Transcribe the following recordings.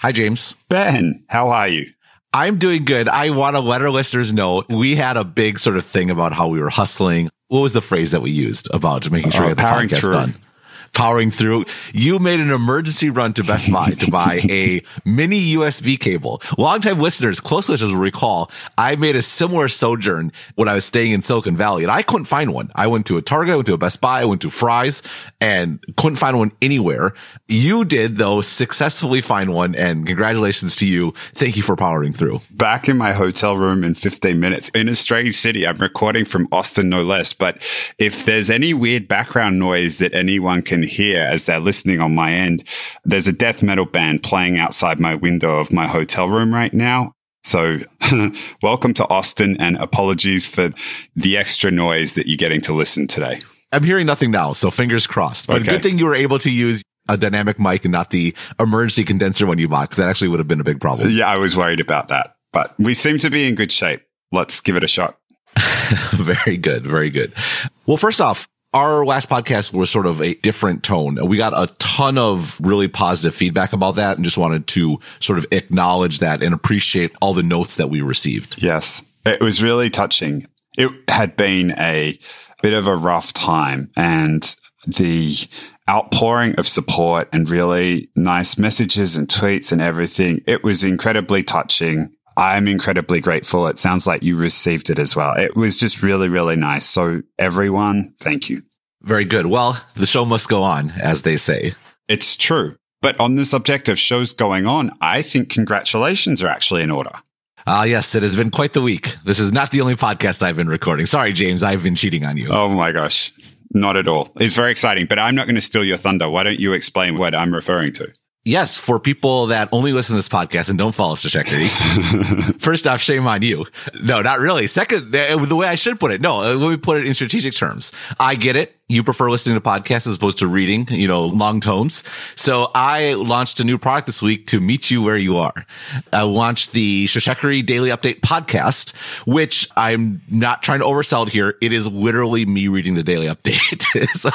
Hi, James. Ben, how are you? I'm doing good. I want to let our listeners know we had a big sort of thing about how we were hustling. What was the phrase that we used about making sure uh, we had the podcast through. done? Powering through. You made an emergency run to Best Buy to buy a mini USB cable. Longtime listeners, close listeners will recall, I made a similar sojourn when I was staying in Silicon Valley and I couldn't find one. I went to a Target, I went to a Best Buy, I went to Fry's and couldn't find one anywhere. You did though successfully find one and congratulations to you. Thank you for powering through. Back in my hotel room in 15 minutes in a strange city. I'm recording from Austin, no less. But if there's any weird background noise that anyone can can hear as they're listening on my end, there's a death metal band playing outside my window of my hotel room right now. So welcome to Austin and apologies for the extra noise that you're getting to listen today. I'm hearing nothing now, so fingers crossed. But okay. good thing you were able to use a dynamic mic and not the emergency condenser when you bought, because that actually would have been a big problem. Yeah, I was worried about that. But we seem to be in good shape. Let's give it a shot. very good. Very good. Well, first off, our last podcast was sort of a different tone. We got a ton of really positive feedback about that and just wanted to sort of acknowledge that and appreciate all the notes that we received. Yes. It was really touching. It had been a bit of a rough time and the outpouring of support and really nice messages and tweets and everything. It was incredibly touching. I'm incredibly grateful. It sounds like you received it as well. It was just really, really nice. So everyone, thank you. Very good. Well, the show must go on, as they say. It's true. But on the subject of shows going on, I think congratulations are actually in order. Ah, uh, yes, it has been quite the week. This is not the only podcast I've been recording. Sorry, James, I've been cheating on you. Oh my gosh. Not at all. It's very exciting, but I'm not going to steal your thunder. Why don't you explain what I'm referring to? Yes, for people that only listen to this podcast and don't follow Stratechery. First off, shame on you. No, not really. Second, uh, the way I should put it. No, uh, let me put it in strategic terms. I get it. You prefer listening to podcasts as opposed to reading, you know, long tomes. So I launched a new product this week to meet you where you are. I launched the Stratechery Daily Update podcast, which I'm not trying to oversell it here. It is literally me reading the daily update. so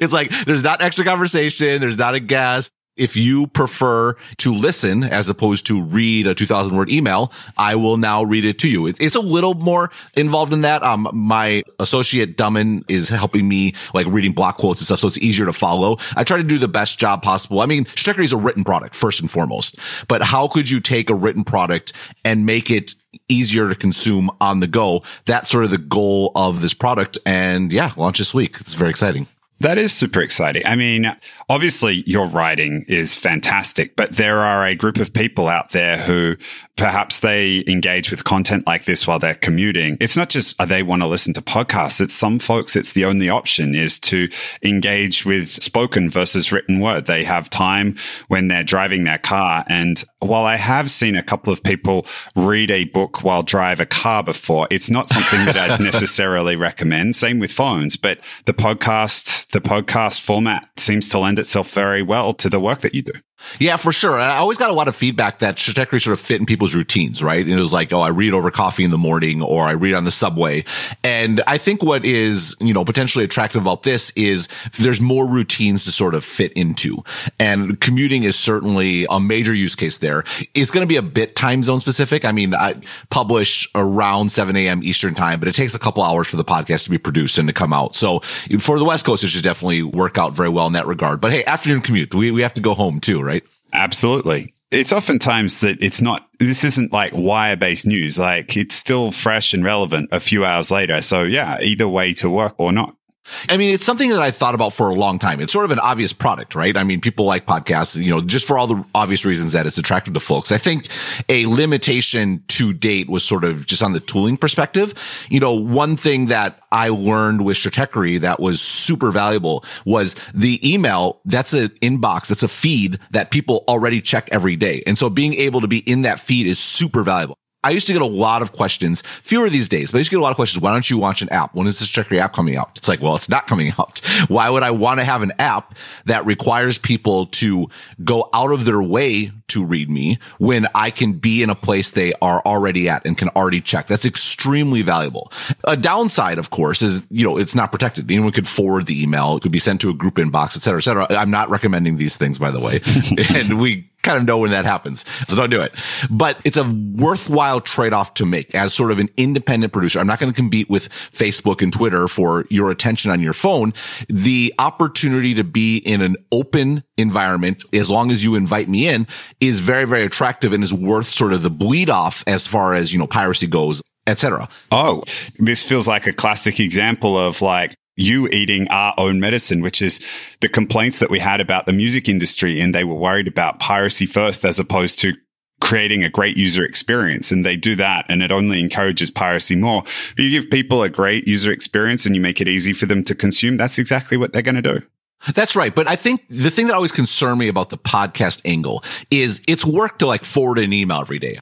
it's like, there's not extra conversation. There's not a guest if you prefer to listen as opposed to read a 2000 word email, I will now read it to you. It's, it's a little more involved in that. Um, my associate Daman is helping me like reading block quotes and stuff. So it's easier to follow. I try to do the best job possible. I mean, Stratechery is a written product first and foremost, but how could you take a written product and make it easier to consume on the go? That's sort of the goal of this product. And yeah, launch this week. It's very exciting. That is super exciting. I mean, obviously your writing is fantastic, but there are a group of people out there who perhaps they engage with content like this while they're commuting. It's not just uh, they want to listen to podcasts. It's some folks, it's the only option is to engage with spoken versus written word. They have time when they're driving their car. And while I have seen a couple of people read a book while drive a car before, it's not something that I'd necessarily recommend. Same with phones, but the podcast, the podcast format seems to lend itself very well to the work that you do. Yeah, for sure. I always got a lot of feedback that Stratechery sort of fit in people's routines, right? And it was like, oh, I read over coffee in the morning or I read on the subway. And I think what is, you know, potentially attractive about this is there's more routines to sort of fit into. And commuting is certainly a major use case there. It's going to be a bit time zone specific. I mean, I publish around 7 a.m. Eastern time, but it takes a couple hours for the podcast to be produced and to come out. So for the West Coast, it should definitely work out very well in that regard. But hey, afternoon commute, we, we have to go home too, right? Absolutely. It's oftentimes that it's not, this isn't like wire based news. Like it's still fresh and relevant a few hours later. So yeah, either way to work or not. I mean, it's something that I thought about for a long time. It's sort of an obvious product, right? I mean, people like podcasts, you know, just for all the obvious reasons that it's attractive to folks. I think a limitation to date was sort of just on the tooling perspective. You know, one thing that I learned with Stratechery that was super valuable was the email. That's an inbox. That's a feed that people already check every day. And so being able to be in that feed is super valuable. I used to get a lot of questions, fewer these days, but I used to get a lot of questions. Why don't you launch an app? When is this Stratechery app coming out? It's like, well, it's not coming out. Why would I want to have an app that requires people to go out of their way to read me when I can be in a place they are already at and can already check. That's extremely valuable. A downside, of course, is, you know, it's not protected. Anyone could forward the email. It could be sent to a group inbox, et cetera, et cetera. I'm not recommending these things, by the way. and we kind of know when that happens. So don't do it. But it's a worthwhile trade off to make as sort of an independent producer. I'm not going to compete with Facebook and Twitter for your attention on your phone. The opportunity to be in an open environment, as long as you invite me in, is very, very attractive and is worth sort of the bleed off as far as, you know, piracy goes etc. Oh, this feels like a classic example of like you eating our own medicine, which is the complaints that we had about the music industry. And they were worried about piracy first as opposed to creating a great user experience. And they do that and it only encourages piracy more. You give people a great user experience and you make it easy for them to consume. That's exactly what they're going to do. That's right. But I think the thing that always concerned me about the podcast angle is it's work to like forward an email every day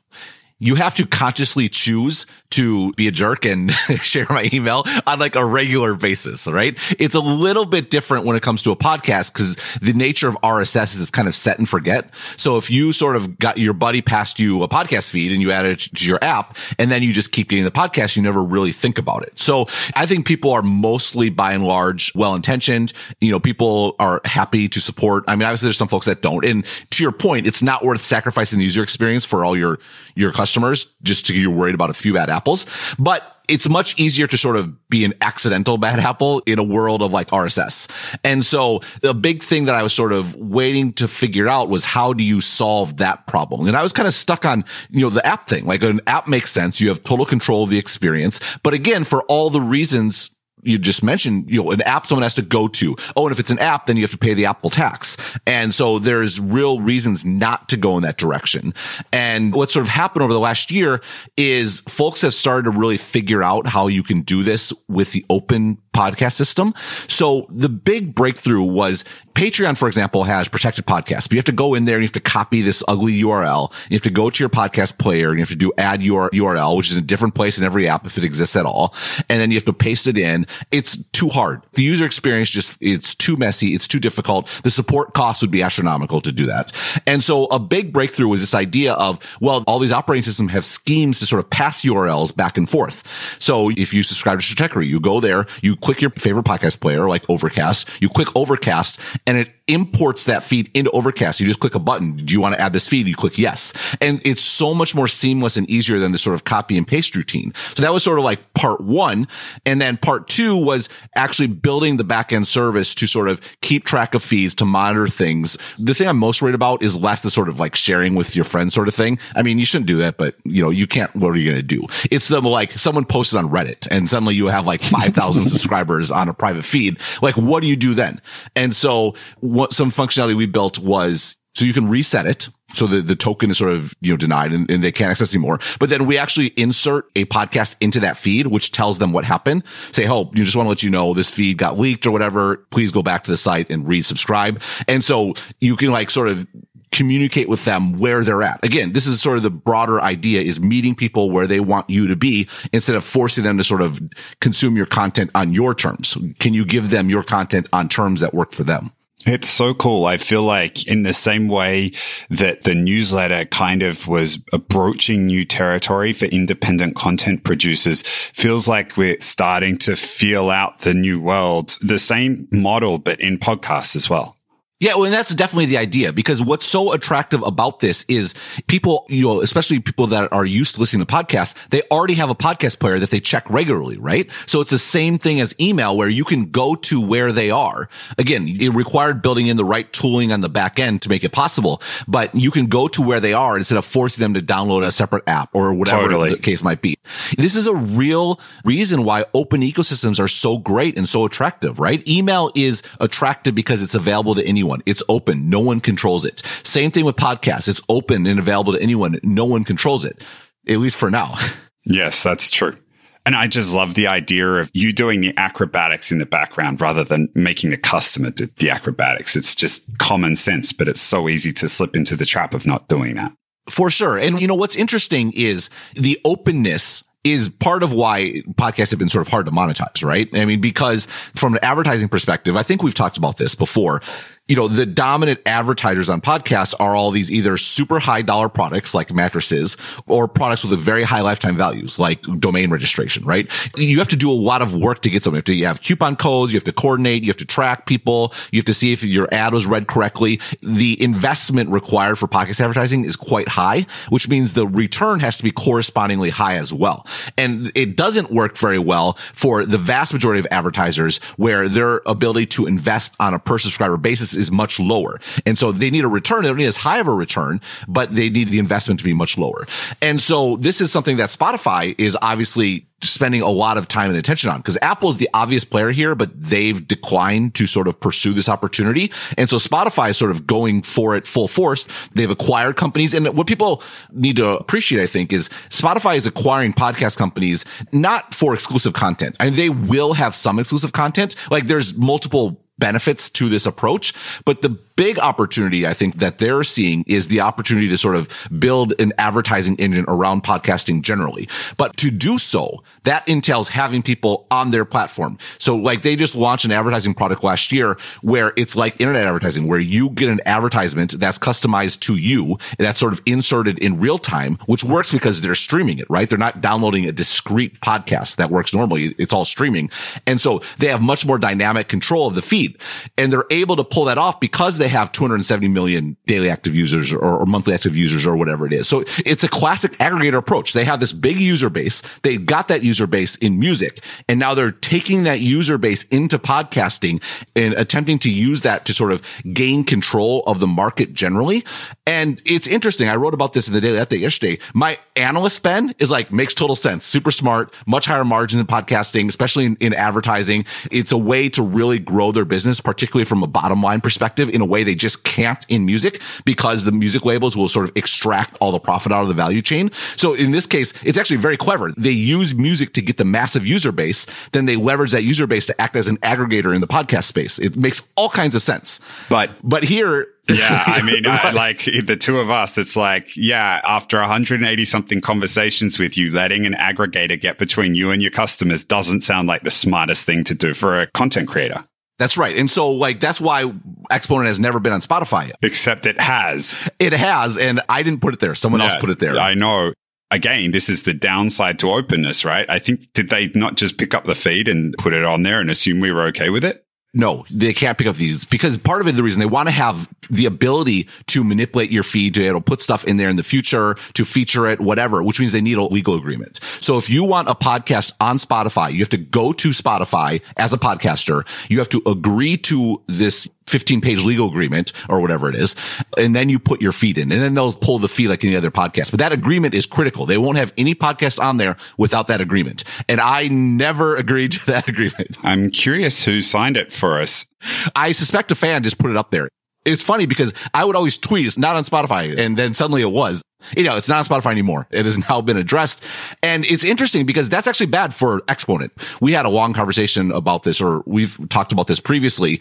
you have to consciously choose to be a jerk and share my email on like a regular basis, right? It's a little bit different when it comes to a podcast because the nature of RSS is kind of set and forget. So if you sort of got your buddy passed you a podcast feed and you added it to your app and then you just keep getting the podcast, you never really think about it. So I think people are mostly by and large well intentioned. You know, people are happy to support. I mean, obviously there's some folks that don't. And to your point, it's not worth sacrificing the user experience for all your, your customers just to you're worried about a few bad apples. But it's much easier to sort of be an accidental bad apple in a world of like RSS. And so the big thing that I was sort of waiting to figure out was how do you solve that problem? And I was kind of stuck on, you know, the app thing. Like an app makes sense. You have total control of the experience. But again, for all the reasons you just mentioned, you know, an app someone has to go to. Oh, and if it's an app, then you have to pay the Apple tax. And so there's real reasons not to go in that direction. And what sort of happened over the last year is folks have started to really figure out how you can do this with the open podcast system. So the big breakthrough was Patreon, for example, has protected podcasts, but you have to go in there and you have to copy this ugly URL. You have to go to your podcast player and you have to do add your URL, which is a different place in every app if it exists at all. And then you have to paste it in. It's too hard. The user experience just, it's too messy. It's too difficult. The support costs would be astronomical to do that. And so a big breakthrough was this idea of, well, all these operating systems have schemes to sort of pass URLs back and forth. So if you subscribe to Stratechery, you go there, you click your favorite podcast player like Overcast, you click Overcast and it imports that feed into Overcast. You just click a button. Do you want to add this feed? You click yes. And it's so much more seamless and easier than the sort of copy and paste routine. So that was sort of like part one. And then part two was actually building the backend service to sort of keep track of feeds, to monitor things. The thing I'm most worried about is less the sort of like sharing with your friends sort of thing. I mean, you shouldn't do that, but you know, you can't, what are you going to do? It's the like someone posts on Reddit and suddenly you have like 5,000 subscribers on a private feed. Like, what do you do then? And so what some functionality we built was so you can reset it. So the, the token is sort of, you know, denied and, and, they can't access anymore. But then we actually insert a podcast into that feed, which tells them what happened. Say, oh, you just want to let you know this feed got leaked or whatever. Please go back to the site and resubscribe. And so you can like sort of communicate with them where they're at. Again, this is sort of the broader idea is meeting people where they want you to be instead of forcing them to sort of consume your content on your terms. Can you give them your content on terms that work for them? It's so cool. I feel like in the same way that the newsletter kind of was approaching new territory for independent content producers, feels like we're starting to feel out the new world, the same model, but in podcasts as well. Yeah, well, and that's definitely the idea because what's so attractive about this is people, you know, especially people that are used to listening to podcasts, they already have a podcast player that they check regularly, right? So it's the same thing as email where you can go to where they are. Again, it required building in the right tooling on the back end to make it possible, but you can go to where they are instead of forcing them to download a separate app or whatever totally. the case might be. This is a real reason why open ecosystems are so great and so attractive, right? Email is attractive because it's available to anyone anyone. It's open. No one controls it. Same thing with podcasts. It's open and available to anyone. No one controls it, at least for now. Yes, that's true. And I just love the idea of you doing the acrobatics in the background rather than making the customer do the acrobatics. It's just common sense, but it's so easy to slip into the trap of not doing that. For sure. And you know, what's interesting is the openness is part of why podcasts have been sort of hard to monetize, right? I mean, because from an advertising perspective, I think we've talked about this before you know, the dominant advertisers on podcasts are all these either super high dollar products like mattresses or products with a very high lifetime values like domain registration, right? You have to do a lot of work to get something. You have to you have coupon codes. You have to coordinate. You have to track people. You have to see if your ad was read correctly. The investment required for podcast advertising is quite high, which means the return has to be correspondingly high as well. And it doesn't work very well for the vast majority of advertisers where their ability to invest on a per subscriber basis is much lower. And so they need a return. They don't need as high of a return, but they need the investment to be much lower. And so this is something that Spotify is obviously spending a lot of time and attention on because Apple is the obvious player here, but they've declined to sort of pursue this opportunity. And so Spotify is sort of going for it full force. They've acquired companies. And what people need to appreciate, I think, is Spotify is acquiring podcast companies not for exclusive content. I mean, they will have some exclusive content. Like there's multiple benefits to this approach. But the big opportunity I think that they're seeing is the opportunity to sort of build an advertising engine around podcasting generally. But to do so, that entails having people on their platform. So like they just launched an advertising product last year where it's like internet advertising, where you get an advertisement that's customized to you that's sort of inserted in real time, which works because they're streaming it, right? They're not downloading a discrete podcast that works normally. It's all streaming. And so they have much more dynamic control of the feed and they're able to pull that off because they have 270 million daily active users or, or, monthly active users or whatever it is. So it's a classic aggregator approach. They have this big user base. They got that user base in music and now they're taking that user base into podcasting and attempting to use that to sort of gain control of the market generally. And it's interesting. I wrote about this in the daily update yesterday. My analyst Ben is like, makes total sense. Super smart, much higher margin than podcasting, especially in, in advertising. It's a way to really grow their business, particularly from a bottom line perspective in a way they just can't in music because the music labels will sort of extract all the profit out of the value chain. So in this case, it's actually very clever. They use music to get the massive user base. Then they leverage that user base to act as an aggregator in the podcast space. It makes all kinds of sense. But, but here, yeah, I mean, I, like the two of us, it's like, yeah, after 180 something conversations with you, letting an aggregator get between you and your customers doesn't sound like the smartest thing to do for a content creator. That's right. And so like that's why Exponent has never been on Spotify yet. Except it has. It has, and I didn't put it there. Someone yeah, else put it there. I know. Again, this is the downside to openness, right? I think did they not just pick up the feed and put it on there and assume we were okay with it? No, they can't pick up these because part of it, the reason they want to have the ability to manipulate your feed, to it'll put stuff in there in the future, to feature it, whatever, which means they need a legal agreement. So if you want a podcast on Spotify, you have to go to Spotify as a podcaster. You have to agree to this 15 page legal agreement or whatever it is. And then you put your feet in and then they'll pull the fee like any other podcast. But that agreement is critical. They won't have any podcast on there without that agreement. And I never agreed to that agreement. I'm curious who signed it for us. I suspect a fan just put it up there. It's funny because I would always tweet, it's not on Spotify. And then suddenly it was you know, it's not on Spotify anymore. It has now been addressed. And it's interesting because that's actually bad for Exponent. We had a long conversation about this, or we've talked about this previously.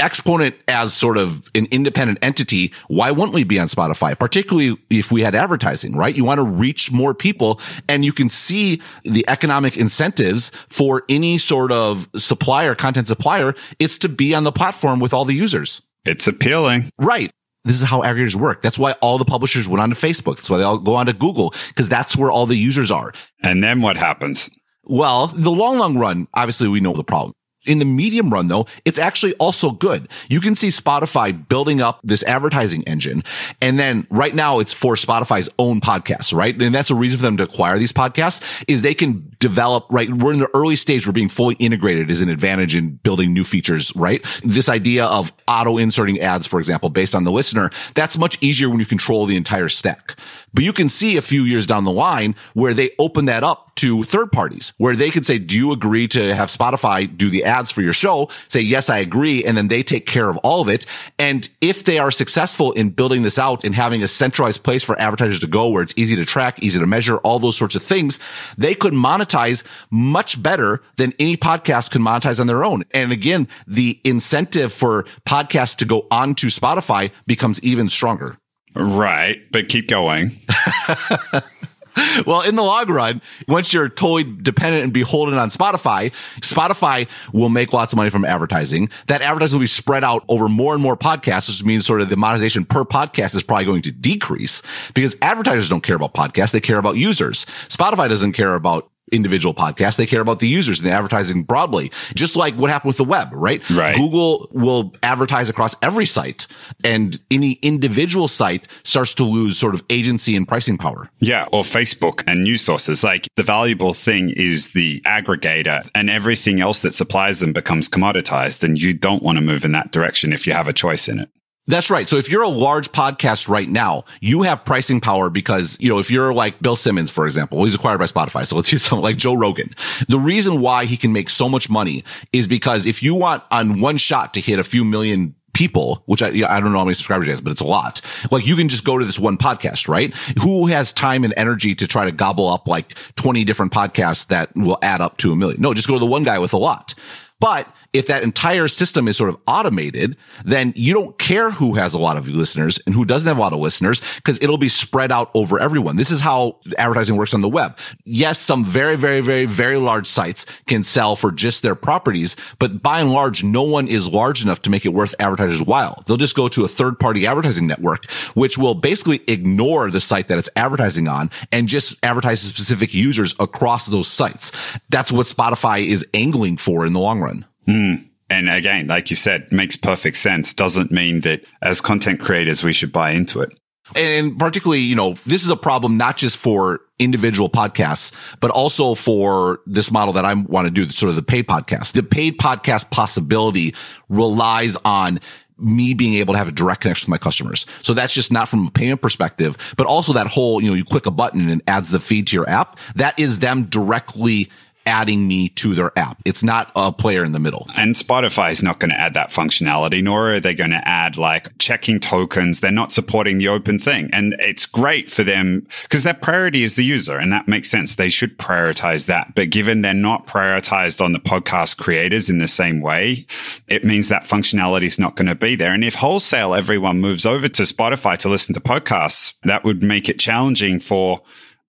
Exponent as sort of an independent entity, why wouldn't we be on Spotify? Particularly if we had advertising, right? You want to reach more people and you can see the economic incentives for any sort of supplier, content supplier. It's to be on the platform with all the users. It's appealing. Right. This is how aggregators work. That's why all the publishers went onto Facebook. That's why they all go onto Google because that's where all the users are. And then what happens? Well, the long, long run, obviously we know the problem in the medium run though, it's actually also good. You can see Spotify building up this advertising engine. And then right now it's for Spotify's own podcasts, right? And that's a reason for them to acquire these podcasts is they can develop, right? We're in the early stage where being fully integrated is an advantage in building new features, right? This idea of auto inserting ads, for example, based on the listener, that's much easier when you control the entire stack. But you can see a few years down the line where they open that up to third parties where they could say, do you agree to have Spotify do the ads for your show? Say, yes, I agree. And then they take care of all of it. And if they are successful in building this out and having a centralized place for advertisers to go where it's easy to track, easy to measure, all those sorts of things, they could monetize much better than any podcast can monetize on their own. And again, the incentive for podcasts to go onto Spotify becomes even stronger. Right. But keep going. well, in the long run, once you're totally dependent and beholden on Spotify, Spotify will make lots of money from advertising. That advertising will be spread out over more and more podcasts, which means sort of the monetization per podcast is probably going to decrease because advertisers don't care about podcasts. They care about users. Spotify doesn't care about individual podcasts. They care about the users and the advertising broadly, just like what happened with the web, right? Right. Google will advertise across every site and any individual site starts to lose sort of agency and pricing power. Yeah. Or Facebook and news sources. Like the valuable thing is the aggregator and everything else that supplies them becomes commoditized. And you don't want to move in that direction if you have a choice in it. That's right. So if you're a large podcast right now, you have pricing power because, you know, if you're like Bill Simmons, for example, he's acquired by Spotify. So let's use someone like Joe Rogan. The reason why he can make so much money is because if you want on one shot to hit a few million people, which I, I don't know how many subscribers he has, but it's a lot. Like you can just go to this one podcast, right? Who has time and energy to try to gobble up like 20 different podcasts that will add up to a million? No, just go to the one guy with a lot. But if that entire system is sort of automated, then you don't care who has a lot of listeners and who doesn't have a lot of listeners because it'll be spread out over everyone. This is how advertising works on the web. Yes, some very, very, very, very large sites can sell for just their properties, but by and large, no one is large enough to make it worth advertisers while. They'll just go to a third party advertising network, which will basically ignore the site that it's advertising on and just advertise to specific users across those sites. That's what Spotify is angling for in the long run. Mm. And again, like you said, makes perfect sense. Doesn't mean that as content creators, we should buy into it. And particularly, you know, this is a problem not just for individual podcasts, but also for this model that I want to do, sort of the paid podcast. The paid podcast possibility relies on me being able to have a direct connection with my customers. So that's just not from a payment perspective, but also that whole, you know, you click a button and adds the feed to your app. That is them directly adding me to their app. It's not a player in the middle. And Spotify is not going to add that functionality, nor are they going to add like checking tokens. They're not supporting the open thing. And it's great for them because their priority is the user. And that makes sense. They should prioritize that. But given they're not prioritized on the podcast creators in the same way, it means that functionality is not going to be there. And if wholesale everyone moves over to Spotify to listen to podcasts, that would make it challenging for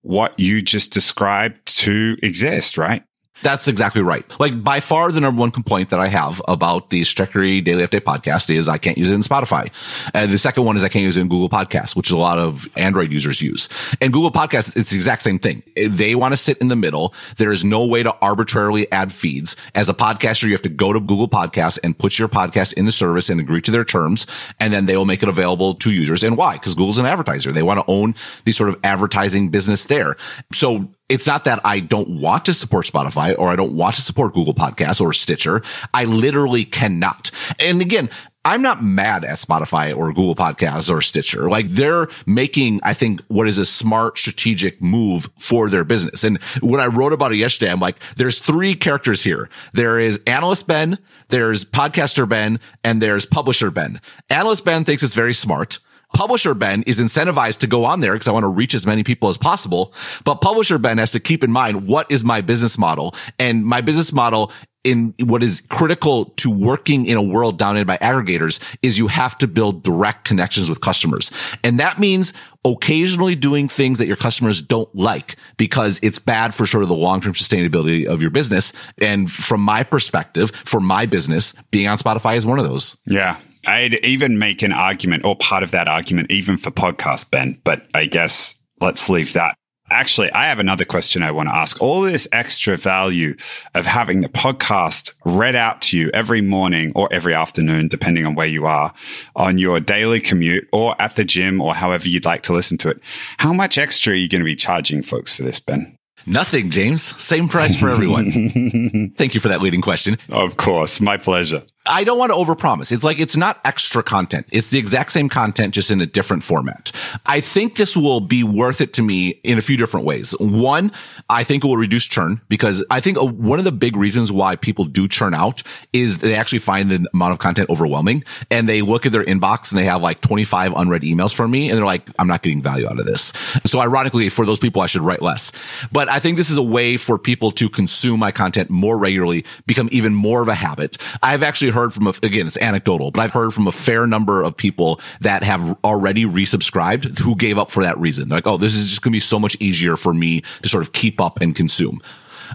what you just described to exist, right? That's exactly right. Like by far the number one complaint that I have about the Stratechery Daily Update podcast is I can't use it in Spotify. And the second one is I can't use it in Google Podcasts, which a lot of Android users use. And Google Podcasts, it's the exact same thing. They want to sit in the middle. There is no way to arbitrarily add feeds. As a podcaster, you have to go to Google Podcasts and put your podcast in the service and agree to their terms. And then they will make it available to users. And why? Because Google's an advertiser. They want to own the sort of advertising business there. So it's not that I don't want to support Spotify or I don't want to support Google Podcasts or Stitcher. I literally cannot. And again, I'm not mad at Spotify or Google Podcasts or Stitcher. Like they're making, I think, what is a smart strategic move for their business. And when I wrote about it yesterday, I'm like, there's three characters here. There is analyst Ben, there's podcaster Ben, and there's publisher Ben. Analyst Ben thinks it's very smart. Publisher Ben is incentivized to go on there because I want to reach as many people as possible. But publisher Ben has to keep in mind what is my business model and my business model in what is critical to working in a world dominated by aggregators is you have to build direct connections with customers. And that means occasionally doing things that your customers don't like because it's bad for sort of the long-term sustainability of your business. And from my perspective, for my business, being on Spotify is one of those. Yeah. I'd even make an argument or part of that argument, even for podcast, Ben, but I guess let's leave that. Actually, I have another question I want to ask. All this extra value of having the podcast read out to you every morning or every afternoon, depending on where you are on your daily commute or at the gym or however you'd like to listen to it. How much extra are you going to be charging folks for this, Ben? Nothing, James. Same price for everyone. Thank you for that leading question. Of course. My pleasure. I don't want to overpromise. It's like it's not extra content. It's the exact same content, just in a different format. I think this will be worth it to me in a few different ways. One, I think it will reduce churn because I think uh, one of the big reasons why people do churn out is they actually find the amount of content overwhelming and they look at their inbox and they have like 25 unread emails from me and they're like, I'm not getting value out of this. So ironically, for those people, I should write less. But but I think this is a way for people to consume my content more regularly, become even more of a habit. I've actually heard from, a, again, it's anecdotal, but I've heard from a fair number of people that have already resubscribed who gave up for that reason. They're like, oh, this is just going to be so much easier for me to sort of keep up and consume.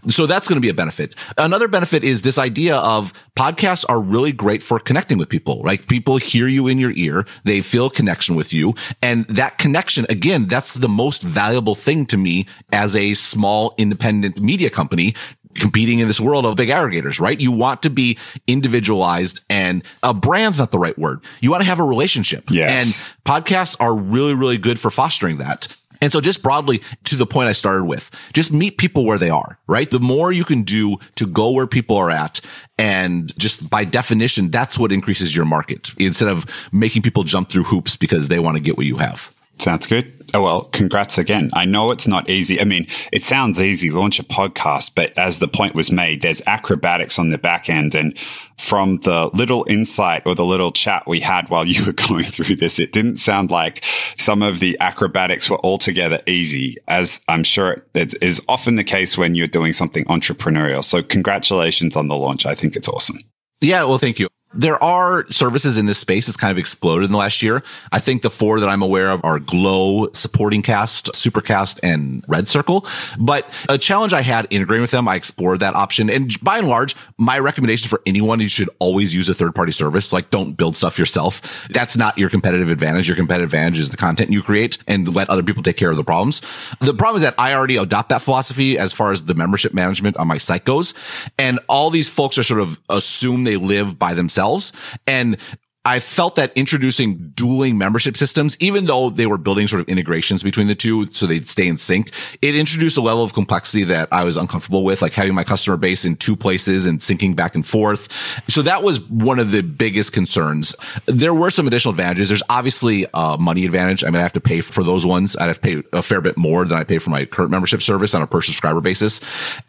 So that's going to be a benefit. Another benefit is this idea of podcasts are really great for connecting with people, right? People hear you in your ear. They feel connection with you. And that connection, again, that's the most valuable thing to me as a small independent media company competing in this world of big aggregators, right? You want to be individualized and a brand's not the right word. You want to have a relationship. Yes. And podcasts are really, really good for fostering that. And so just broadly to the point I started with, just meet people where they are, right? The more you can do to go where people are at and just by definition, that's what increases your market instead of making people jump through hoops because they want to get what you have. Sounds good. Oh, well, congrats again. I know it's not easy. I mean, it sounds easy, launch a podcast, but as the point was made, there's acrobatics on the back end. And from the little insight or the little chat we had while you were going through this, it didn't sound like some of the acrobatics were altogether easy, as I'm sure it is often the case when you're doing something entrepreneurial. So congratulations on the launch. I think it's awesome. Yeah, well, thank you. There are services in this space that's kind of exploded in the last year. I think the four that I'm aware of are Glow, Supporting Cast, Supercast, and Red Circle. But a challenge I had integrating with them, I explored that option. And by and large, my recommendation for anyone, you should always use a third party service. Like don't build stuff yourself. That's not your competitive advantage. Your competitive advantage is the content you create and let other people take care of the problems. The problem is that I already adopt that philosophy as far as the membership management on my site goes. And all these folks are sort of assume they live by themselves themselves. And I felt that introducing dueling membership systems, even though they were building sort of integrations between the two so they'd stay in sync, it introduced a level of complexity that I was uncomfortable with, like having my customer base in two places and syncing back and forth. So that was one of the biggest concerns. There were some additional advantages. There's obviously a money advantage. I mean, I have to pay for those ones. I'd have to pay a fair bit more than I pay for my current membership service on a per subscriber basis.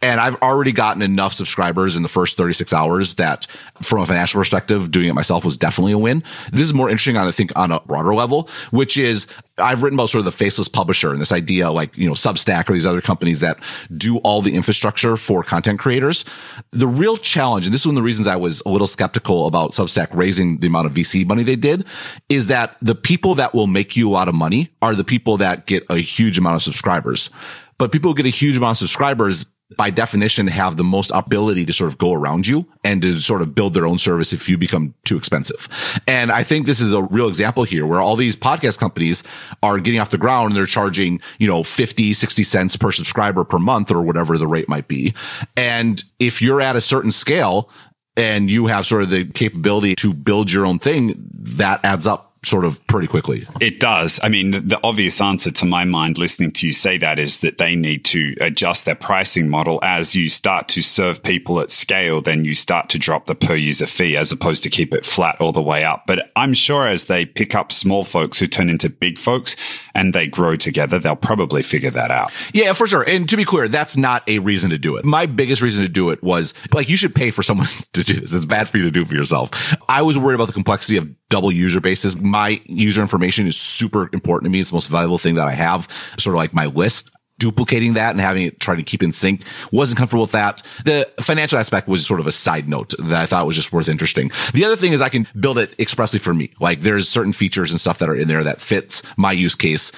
And I've already gotten enough subscribers in the first 36 hours that from a financial perspective, doing it myself was definitely a win. This is more interesting, I think, on a broader level, which is I've written about sort of the faceless publisher and this idea like, you know, Substack or these other companies that do all the infrastructure for content creators. The real challenge, and this is one of the reasons I was a little skeptical about Substack raising the amount of VC money they did, is that the people that will make you a lot of money are the people that get a huge amount of subscribers. But people who get a huge amount of subscribers by definition have the most ability to sort of go around you and to sort of build their own service if you become too expensive. And I think this is a real example here where all these podcast companies are getting off the ground and they're charging, you know, 50, 60 cents per subscriber per month or whatever the rate might be. And if you're at a certain scale and you have sort of the capability to build your own thing, that adds up sort of pretty quickly. It does. I mean, the obvious answer to my mind listening to you say that is that they need to adjust their pricing model as you start to serve people at scale, then you start to drop the per user fee as opposed to keep it flat all the way up. But I'm sure as they pick up small folks who turn into big folks and they grow together, they'll probably figure that out. Yeah, for sure. And to be clear, that's not a reason to do it. My biggest reason to do it was like, you should pay for someone to do this. It's bad for you to do for yourself. I was worried about the complexity of double user bases. My user information is super important to me. It's the most valuable thing that I have, sort of like my list duplicating that and having it try to keep in sync. Wasn't comfortable with that. The financial aspect was sort of a side note that I thought was just worth interesting. The other thing is I can build it expressly for me. Like there's certain features and stuff that are in there that fits my use case.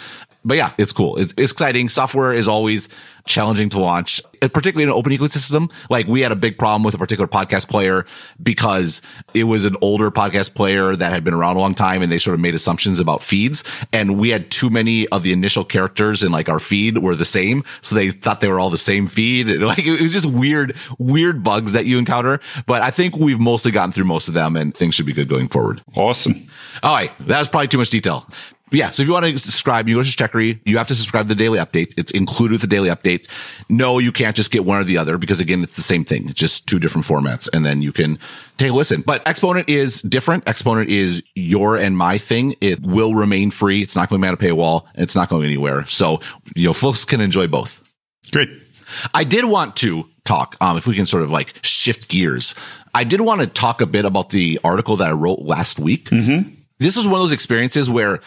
But yeah, it's cool. It's, it's exciting. Software is always challenging to launch, particularly in an open ecosystem. Like we had a big problem with a particular podcast player because it was an older podcast player that had been around a long time and they sort of made assumptions about feeds. And we had too many of the initial characters in like our feed were the same. So they thought they were all the same feed. And like it was just weird, weird bugs that you encounter. But I think we've mostly gotten through most of them and things should be good going forward. Awesome. All right. That was probably too much detail yeah. So if you want to subscribe, you go to Stratechery. You have to subscribe to the daily update. It's included with the daily updates. No, you can't just get one or the other because again, it's the same thing. It's just two different formats and then you can take a listen. But Exponent is different. Exponent is your and my thing. It will remain free. It's not going to be out a paywall. It's not going anywhere. So, you know, folks can enjoy both. Great. I did want to talk, um, if we can sort of like shift gears. I did want to talk a bit about the article that I wrote last week. Mm-hmm. This was one of those experiences where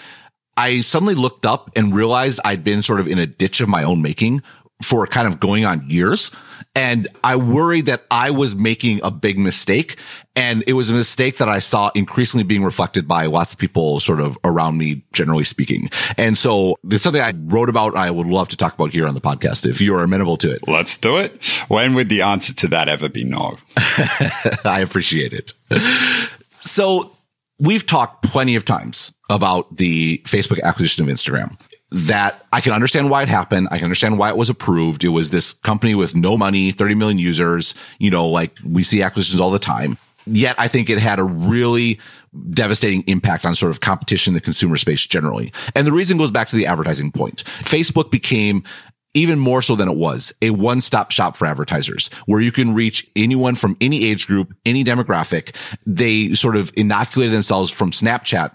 I suddenly looked up and realized I'd been sort of in a ditch of my own making for kind of going on years. And I worried that I was making a big mistake. And it was a mistake that I saw increasingly being reflected by lots of people sort of around me, generally speaking. And so it's something I wrote about. I would love to talk about here on the podcast if you are amenable to it. Let's do it. When would the answer to that ever be no? I appreciate it. So we've talked plenty of times about the Facebook acquisition of Instagram that I can understand why it happened. I can understand why it was approved. It was this company with no money, 30 million users, you know, like we see acquisitions all the time. Yet I think it had a really devastating impact on sort of competition in the consumer space generally. And the reason goes back to the advertising point. Facebook became even more so than it was a one stop shop for advertisers where you can reach anyone from any age group, any demographic. They sort of inoculated themselves from Snapchat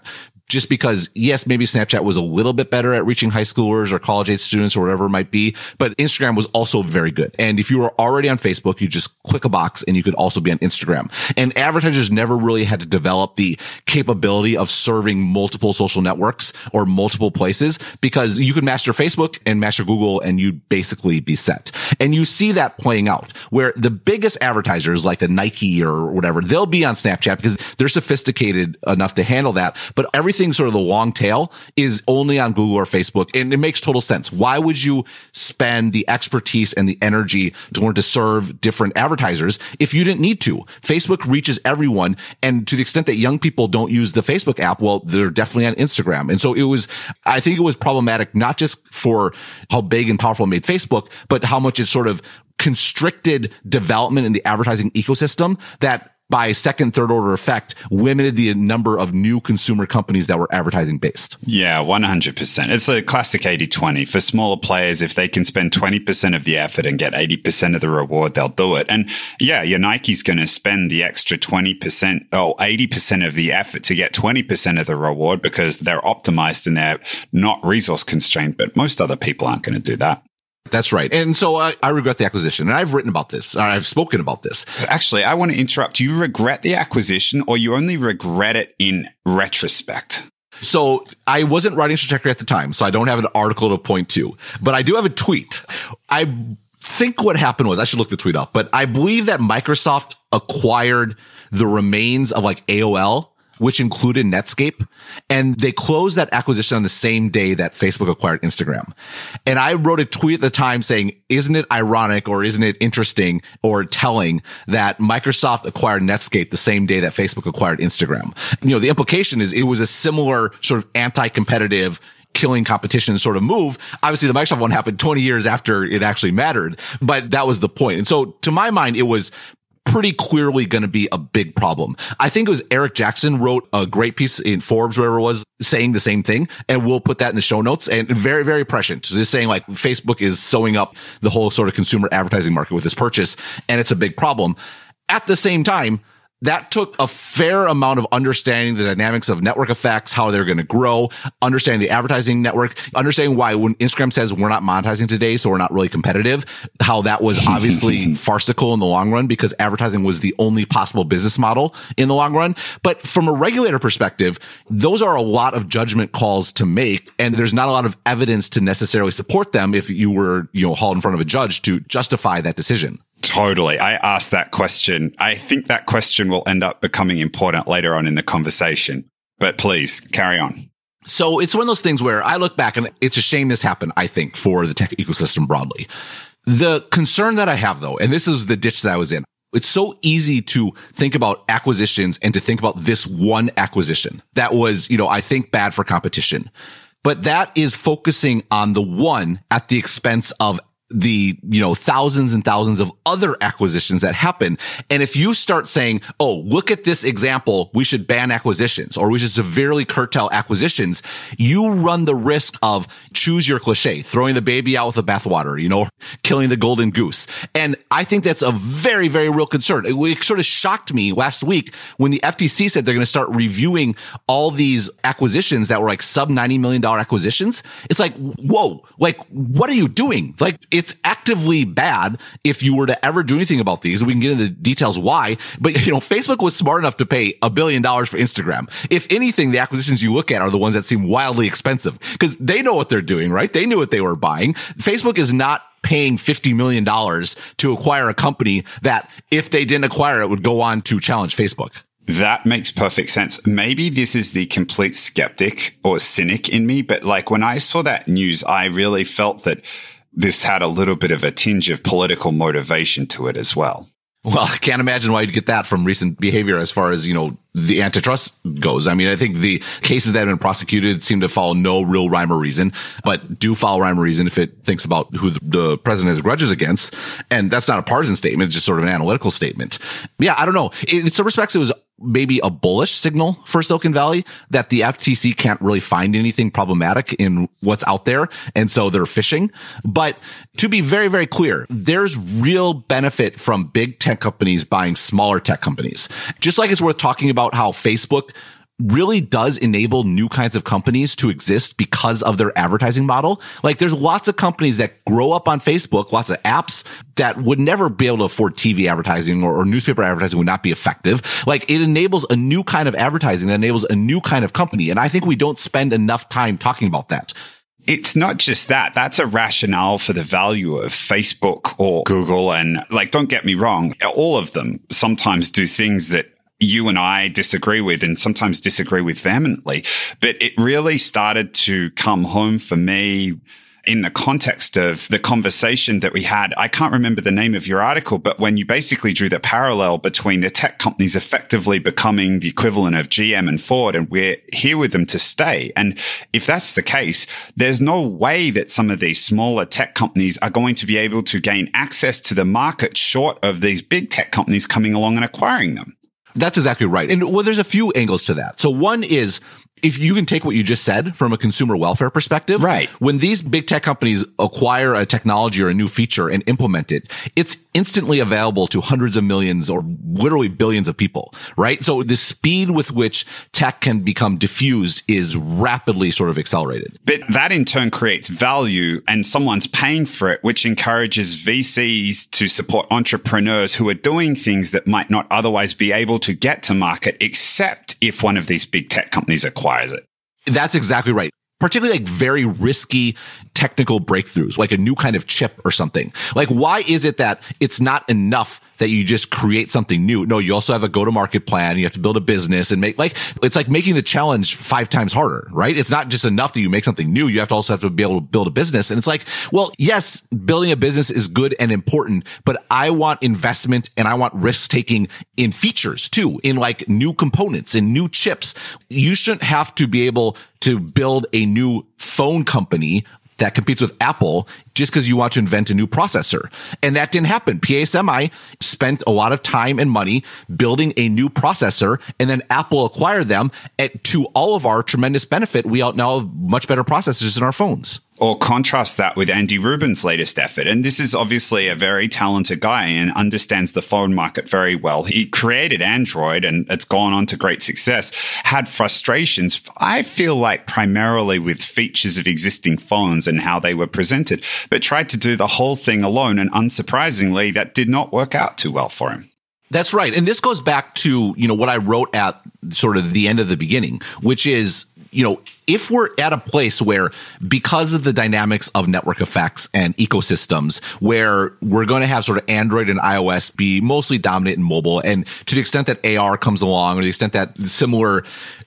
just because, yes, maybe Snapchat was a little bit better at reaching high schoolers or college age students or whatever it might be, but Instagram was also very good. And if you were already on Facebook, you just click a box and you could also be on Instagram. And advertisers never really had to develop the capability of serving multiple social networks or multiple places because you could master Facebook and master Google and you'd basically be set. And you see that playing out where the biggest advertisers like a Nike or whatever, they'll be on Snapchat because they're sophisticated enough to handle that. But everything sort of the long tail is only on Google or Facebook. And it makes total sense. Why would you spend the expertise and the energy to learn to serve different advertisers if you didn't need to? Facebook reaches everyone. And to the extent that young people don't use the Facebook app, well, they're definitely on Instagram. And so it was, I think it was problematic, not just for how big and powerful it made Facebook, but how much it sort of constricted development in the advertising ecosystem that by second, third order effect, limited the number of new consumer companies that were advertising based. Yeah, 100%. It's a classic 80 20. For smaller players, if they can spend 20% of the effort and get 80% of the reward, they'll do it. And yeah, your Nike's going to spend the extra 20% or 80% of the effort to get 20% of the reward because they're optimized and they're not resource constrained. But most other people aren't going to do that. That's right. And so I, I, regret the acquisition and I've written about this. I've spoken about this. Actually, I want to interrupt. Do you regret the acquisition or you only regret it in retrospect? So I wasn't writing Stratechery at the time, so I don't have an article to point to, but I do have a tweet. I think what happened was I should look the tweet up, but I believe that Microsoft acquired the remains of like AOL which included Netscape. And they closed that acquisition on the same day that Facebook acquired Instagram. And I wrote a tweet at the time saying, isn't it ironic or isn't it interesting or telling that Microsoft acquired Netscape the same day that Facebook acquired Instagram? You know, the implication is it was a similar sort of anti-competitive killing competition sort of move. Obviously the Microsoft one happened 20 years after it actually mattered, but that was the point. And so to my mind, it was pretty clearly going to be a big problem. I think it was Eric Jackson wrote a great piece in Forbes, wherever it was, saying the same thing. And we'll put that in the show notes and very, very prescient. So just saying like Facebook is sewing up the whole sort of consumer advertising market with this purchase. And it's a big problem. At the same time, that took a fair amount of understanding the dynamics of network effects, how they're going to grow, understanding the advertising network, understanding why when Instagram says we're not monetizing today, so we're not really competitive, how that was obviously farcical in the long run because advertising was the only possible business model in the long run. But from a regulator perspective, those are a lot of judgment calls to make. And there's not a lot of evidence to necessarily support them if you were, you know, hauled in front of a judge to justify that decision. Totally. I asked that question. I think that question will end up becoming important later on in the conversation. But please carry on. So it's one of those things where I look back and it's a shame this happened, I think, for the tech ecosystem broadly. The concern that I have though, and this is the ditch that I was in, it's so easy to think about acquisitions and to think about this one acquisition that was, you know, I think bad for competition. But that is focusing on the one at the expense of the, you know, thousands and thousands of other acquisitions that happen. And if you start saying, Oh, look at this example, we should ban acquisitions or we should severely curtail acquisitions, you run the risk of choose your cliche, throwing the baby out with the bathwater, you know, killing the golden goose. And I think that's a very, very real concern. It, sort of shocked me last week when the FTC said they're going to start reviewing all these acquisitions that were like sub $90 million acquisitions. It's like, whoa, like, what are you doing? Like, it's actively bad if you were to ever do anything about these. We can get into the details why, but you know, Facebook was smart enough to pay a billion dollars for Instagram. If anything, the acquisitions you look at are the ones that seem wildly expensive because they know what they're doing, right? They knew what they were buying. Facebook is not paying $50 million to acquire a company that if they didn't acquire it would go on to challenge Facebook. That makes perfect sense. Maybe this is the complete skeptic or cynic in me, but like when I saw that news, I really felt that this had a little bit of a tinge of political motivation to it as well. Well, I can't imagine why you'd get that from recent behavior as far as, you know, the antitrust goes. I mean, I think the cases that have been prosecuted seem to follow no real rhyme or reason, but do follow rhyme or reason if it thinks about who the, president has grudges against. And that's not a partisan statement. It's just sort of an analytical statement. Yeah, I don't know. In some respects, it was maybe a bullish signal for Silicon Valley that the FTC can't really find anything problematic in what's out there. And so they're fishing. But to be very, very clear, there's real benefit from big tech companies buying smaller tech companies. Just like it's worth talking about how Facebook really does enable new kinds of companies to exist because of their advertising model. Like there's lots of companies that grow up on Facebook, lots of apps that would never be able to afford TV advertising or, or, newspaper advertising would not be effective. Like it enables a new kind of advertising that enables a new kind of company. And I think we don't spend enough time talking about that. It's not just that. That's a rationale for the value of Facebook or Google. And like, don't get me wrong. All of them sometimes do things that you and I disagree with and sometimes disagree with vehemently. But it really started to come home for me in the context of the conversation that we had. I can't remember the name of your article, but when you basically drew the parallel between the tech companies effectively becoming the equivalent of GM and Ford, and we're here with them to stay. And if that's the case, there's no way that some of these smaller tech companies are going to be able to gain access to the market short of these big tech companies coming along and acquiring them. That's exactly right. And well, there's a few angles to that. So one is if you can take what you just said from a consumer welfare perspective, right? When these big tech companies acquire a technology or a new feature and implement it, it's instantly available to hundreds of millions or literally billions of people, right? So the speed with which tech can become diffused is rapidly sort of accelerated. But that in turn creates value and someone's paying for it, which encourages VCs to support entrepreneurs who are doing things that might not otherwise be able to get to market, except if one of these big tech companies acquires it. That's exactly right particularly like very risky technical breakthroughs, like a new kind of chip or something. Like, why is it that it's not enough that you just create something new? No, you also have a go to market plan. You have to build a business and make like, it's like making the challenge five times harder, right? It's not just enough that you make something new. You have to also have to be able to build a business. And it's like, well, yes, building a business is good and important, but I want investment and I want risk taking in features too, in like new components and new chips. You shouldn't have to be able to build a new phone company that competes with Apple just because you want to invent a new processor. And that didn't happen. PA Semi spent a lot of time and money building a new processor and then Apple acquired them and to all of our tremendous benefit. We now have much better processors in our phones or contrast that with Andy Rubin's latest effort. And this is obviously a very talented guy and understands the phone market very well. He created Android and it's gone on to great success, had frustrations, I feel like primarily with features of existing phones and how they were presented, but tried to do the whole thing alone. And unsurprisingly, that did not work out too well for him. That's right. And this goes back to, you know, what I wrote at sort of the end of the beginning, which is, you know, if we're at a place where because of the dynamics of network effects and ecosystems where we're going to have sort of android and ios be mostly dominant in mobile and to the extent that ar comes along or the extent that similar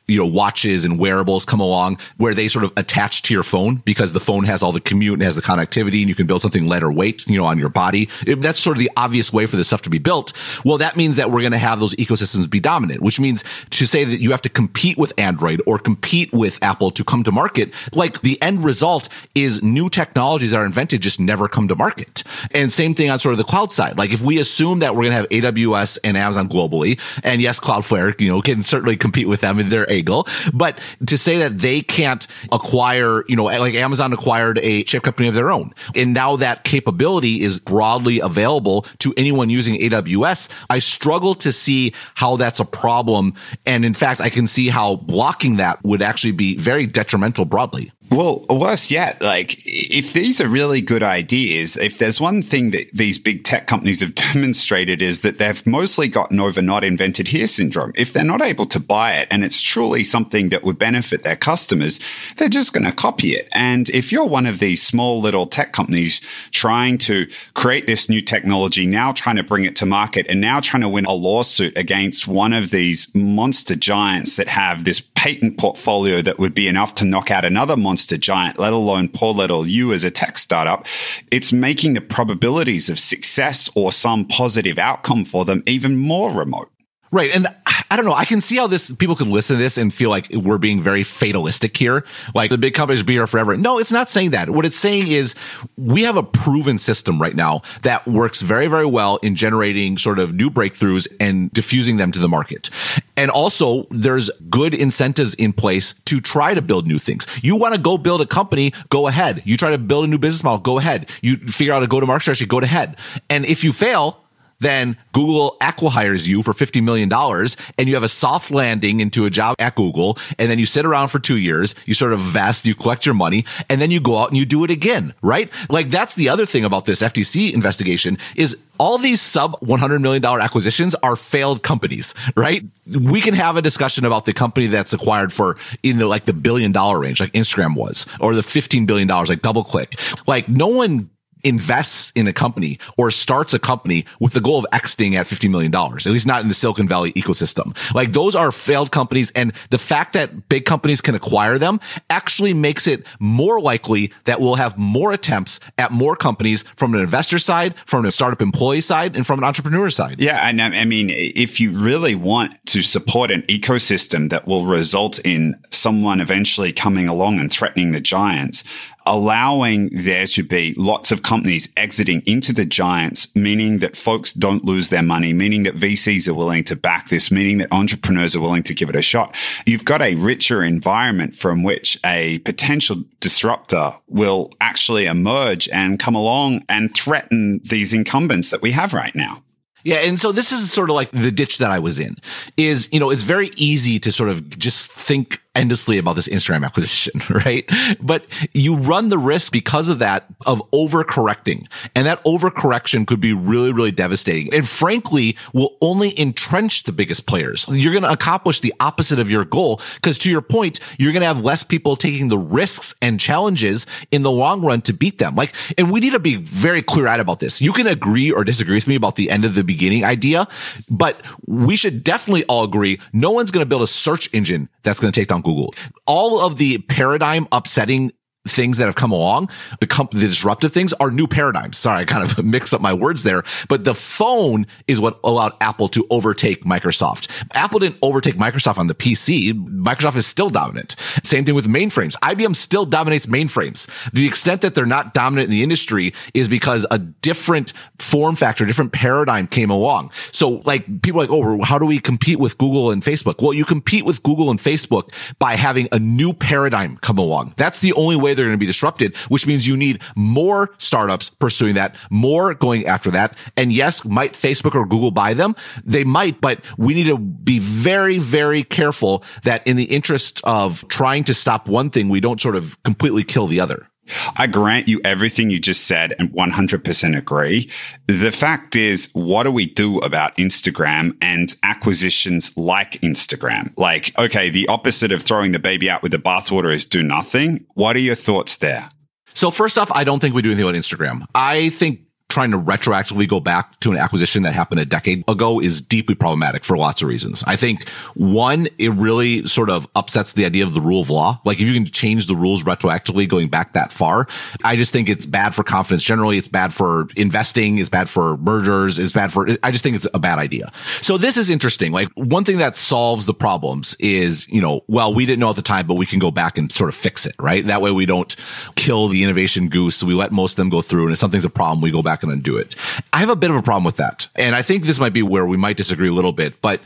you know, watches and wearables come along where they sort of attach to your phone because the phone has all the commute and has the connectivity and you can build something lighter weight, you know, on your body. That's sort of the obvious way for this stuff to be built. Well, that means that we're going to have those ecosystems be dominant, which means to say that you have to compete with Android or compete with Apple to come to market. Like the end result is new technologies that are invented just never come to market. And same thing on sort of the cloud side. Like if we assume that we're going to have AWS and Amazon globally, and yes, Cloudflare, you know, can certainly compete with them in their but to say that they can't acquire, you know, like Amazon acquired a chip company of their own. And now that capability is broadly available to anyone using AWS. I struggle to see how that's a problem. And in fact, I can see how blocking that would actually be very detrimental broadly. Well, worse yet, like if these are really good ideas, if there's one thing that these big tech companies have demonstrated is that they've mostly gotten over not invented here syndrome. If they're not able to buy it and it's truly something that would benefit their customers, they're just going to copy it. And if you're one of these small little tech companies trying to create this new technology, now trying to bring it to market and now trying to win a lawsuit against one of these monster giants that have this patent portfolio that would be enough to knock out another monster giant, let alone poor little you as a tech startup, it's making the probabilities of success or some positive outcome for them even more remote. Right. And I don't know. I can see how this people can listen to this and feel like we're being very fatalistic here. Like the big companies be here forever. No, it's not saying that. What it's saying is we have a proven system right now that works very, very well in generating sort of new breakthroughs and diffusing them to the market. And also there's good incentives in place to try to build new things. You want to go build a company, go ahead. You try to build a new business model, go ahead. You figure out a go to market strategy, go ahead. And if you fail, then Google acquihires you for $50 million and you have a soft landing into a job at Google. And then you sit around for two years, you sort of vest, you collect your money and then you go out and you do it again, right? Like that's the other thing about this FTC investigation is all these sub $100 million acquisitions are failed companies, right? We can have a discussion about the company that's acquired for in the like the billion dollar range, like Instagram was, or the $15 billion, like DoubleClick. Like no one invests in a company or starts a company with the goal of exiting at $50 million, at least not in the Silicon Valley ecosystem. Like those are failed companies. And the fact that big companies can acquire them actually makes it more likely that we'll have more attempts at more companies from an investor side, from a startup employee side, and from an entrepreneur side. Yeah. And I mean, if you really want to support an ecosystem that will result in someone eventually coming along and threatening the giants, allowing there to be lots of companies exiting into the giants, meaning that folks don't lose their money, meaning that VCs are willing to back this, meaning that entrepreneurs are willing to give it a shot. You've got a richer environment from which a potential disruptor will actually emerge and come along and threaten these incumbents that we have right now. Yeah. And so this is sort of like the ditch that I was in is, you know, it's very easy to sort of just think endlessly about this Instagram acquisition, right? But you run the risk because of that of overcorrecting. And that overcorrection could be really, really devastating. And frankly, will only entrench the biggest players. You're going to accomplish the opposite of your goal. Cause to your point, you're going to have less people taking the risks and challenges in the long run to beat them. Like, and we need to be very clear eyed about this. You can agree or disagree with me about the end of the beginning idea, but we should definitely all agree no one's going to build a search engine that's going to take down Google. All of the paradigm upsetting things that have come along, the, comp- the disruptive things are new paradigms. Sorry, I kind of mixed up my words there, but the phone is what allowed Apple to overtake Microsoft. Apple didn't overtake Microsoft on the PC. Microsoft is still dominant. Same thing with mainframes. IBM still dominates mainframes. The extent that they're not dominant in the industry is because a different form factor, different paradigm came along. So like people like, oh, how do we compete with Google and Facebook? Well, you compete with Google and Facebook by having a new paradigm come along. That's the only way they're going to be disrupted, which means you need more startups pursuing that, more going after that. And yes, might Facebook or Google buy them? They might, but we need to be very, very careful that in the interest of trying to stop one thing, we don't sort of completely kill the other. I grant you everything you just said and 100% agree. The fact is, what do we do about Instagram and acquisitions like Instagram? Like, okay, the opposite of throwing the baby out with the bathwater is do nothing. What are your thoughts there? So first off, I don't think we do anything on Instagram. I think trying to retroactively go back to an acquisition that happened a decade ago is deeply problematic for lots of reasons. I think one, it really sort of upsets the idea of the rule of law. Like if you can change the rules retroactively going back that far, I just think it's bad for confidence. Generally, it's bad for investing. It's bad for mergers. It's bad for, I just think it's a bad idea. So this is interesting. Like one thing that solves the problems is, you know, well, we didn't know at the time, but we can go back and sort of fix it, right? That way we don't kill the innovation goose. We let most of them go through. And if something's a problem, we go back and do it. I have a bit of a problem with that. And I think this might be where we might disagree a little bit, but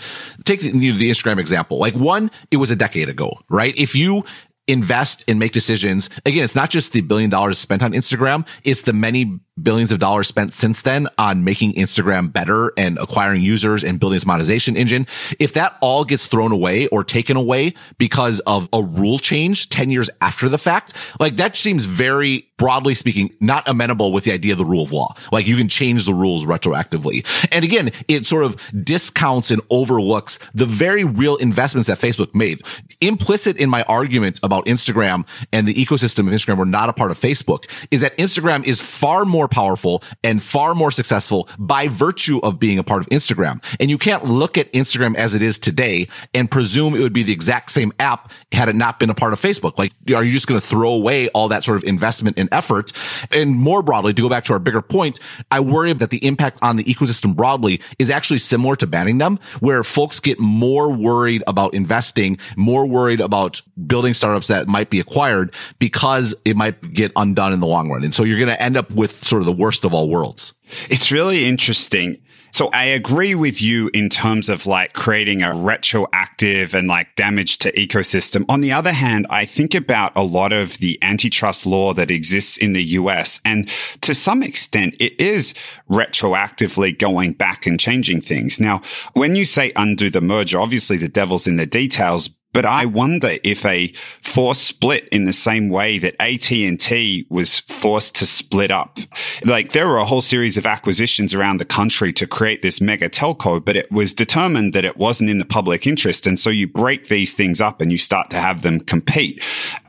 take the, the Instagram example. Like one, it was a decade ago, right? If you invest and make decisions. Again, it's not just the billion dollars spent on Instagram. It's the many billions of dollars spent since then on making Instagram better and acquiring users and building its monetization engine. If that all gets thrown away or taken away because of a rule change 10 years after the fact, like that seems very broadly speaking, not amenable with the idea of the rule of law. Like you can change the rules retroactively. And again, it sort of discounts and overlooks the very real investments that Facebook made. Implicit in my argument about Instagram and the ecosystem of Instagram were not a part of Facebook is that Instagram is far more powerful and far more successful by virtue of being a part of Instagram. And you can't look at Instagram as it is today and presume it would be the exact same app had it not been a part of Facebook. Like, are you just going to throw away all that sort of investment and effort. And more broadly, to go back to our bigger point, I worry that the impact on the ecosystem broadly is actually similar to banning them, where folks get more worried about investing, more worried about building startups that might be acquired because it might get undone in the long run. And so you're going to end up with sort of the worst of all worlds. It's really interesting. So I agree with you in terms of like creating a retroactive and like damage to ecosystem. On the other hand, I think about a lot of the antitrust law that exists in the US. And to some extent, it is retroactively going back and changing things. Now, when you say undo the merger, obviously the devil's in the details, but I wonder if a forced split in the same way that AT&T was forced to split up. Like there were a whole series of acquisitions around the country to create this mega telco, but it was determined that it wasn't in the public interest. And so you break these things up and you start to have them compete.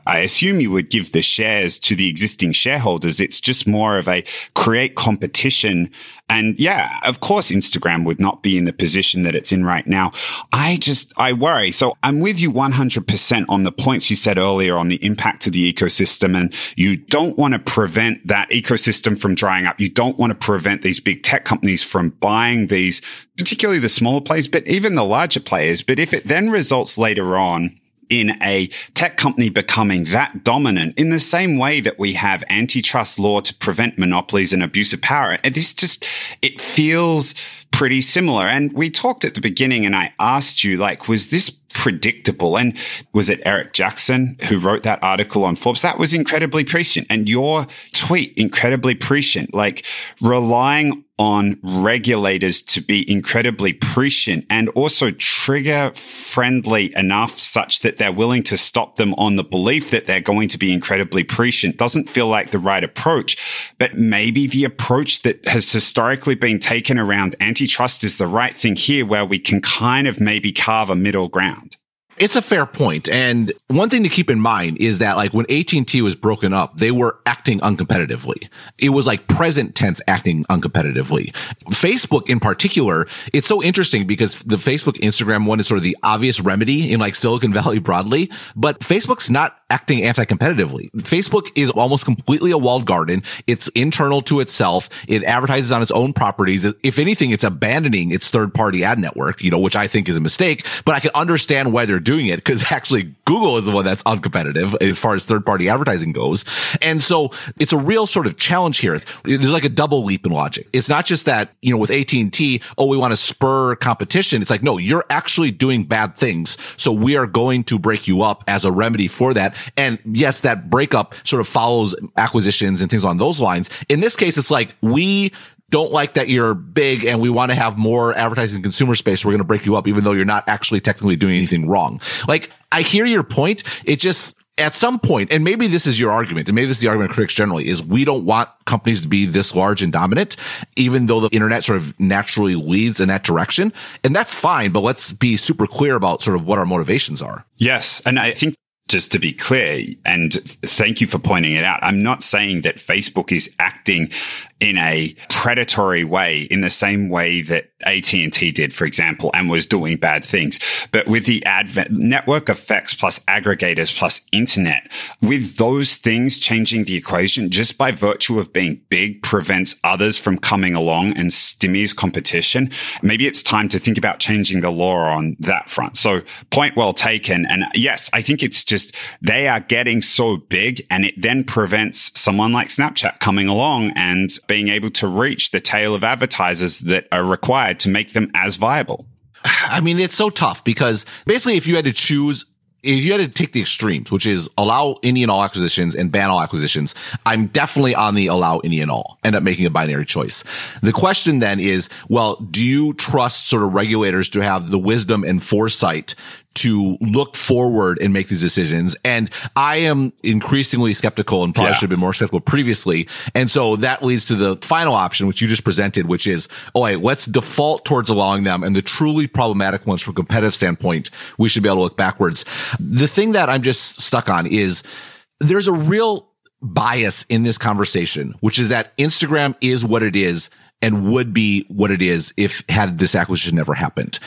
I assume you would give the shares to the existing shareholders. It's just more of a create competition. And yeah, of course, Instagram would not be in the position that it's in right now. I just, I worry. So I'm with you 100% on the points you said earlier on the impact to the ecosystem. And you don't want to prevent that ecosystem from drying up. You don't want to prevent these big tech companies from buying these, particularly the smaller players, but even the larger players. But if it then results later on in a tech company becoming that dominant in the same way that we have antitrust law to prevent monopolies and abuse of power. This just, it feels pretty similar. And we talked at the beginning and I asked you, like, was this predictable? And was it Eric Jackson who wrote that article on Forbes? That was incredibly prescient. And your tweet, incredibly prescient, like relying on regulators to be incredibly prescient and also trigger friendly enough such that they're willing to stop them on the belief that they're going to be incredibly prescient doesn't feel like the right approach. But maybe the approach that has historically been taken around antitrust is the right thing here where we can kind of maybe carve a middle ground. It's a fair point. And one thing to keep in mind is that like when AT&T was broken up, they were acting uncompetitively. It was like present tense acting uncompetitively. Facebook in particular, it's so interesting because the Facebook Instagram one is sort of the obvious remedy in like Silicon Valley broadly, but Facebook's not acting anti-competitively. Facebook is almost completely a walled garden. It's internal to itself. It advertises on its own properties. If anything, it's abandoning its third party ad network, you know, which I think is a mistake, but I can understand why they're doing it because actually Google is the one that's uncompetitive as far as third party advertising goes. And so it's a real sort of challenge here. There's like a double leap in logic. It's not just that, you know, with AT&T, oh, we want to spur competition. It's like, no, you're actually doing bad things. So we are going to break you up as a remedy for that. And yes, that breakup sort of follows acquisitions and things on those lines. In this case, it's like we don't like that you're big and we want to have more advertising consumer space. We're going to break you up, even though you're not actually technically doing anything wrong. Like I hear your point. It just, at some point, and maybe this is your argument, and maybe this is the argument of critics generally, is we don't want companies to be this large and dominant, even though the internet sort of naturally leads in that direction. And that's fine, but let's be super clear about sort of what our motivations are. Yes. And I think just to be clear, and thank you for pointing it out, I'm not saying that Facebook is acting in a predatory way in the same way that AT&T did, for example, and was doing bad things. But with the advent network effects plus aggregators plus internet, with those things changing the equation just by virtue of being big prevents others from coming along and stymies competition. Maybe it's time to think about changing the law on that front. So point well taken. And yes, I think it's just they are getting so big and it then prevents someone like Snapchat coming along and being able to reach the tail of advertisers that are required to make them as viable? I mean, it's so tough because basically if you had to choose if you had to take the extremes, which is allow any and all acquisitions and ban all acquisitions, I'm definitely on the allow any and all, end up making a binary choice. The question then is, well, do you trust sort of regulators to have the wisdom and foresight to look forward and make these decisions. And I am increasingly skeptical and probably yeah. should have been more skeptical previously. And so that leads to the final option, which you just presented, which is, oh, wait, let's default towards allowing them. And the truly problematic ones from a competitive standpoint, we should be able to look backwards. The thing that I'm just stuck on is there's a real bias in this conversation, which is that Instagram is what it is and would be what it is if had this acquisition never happened.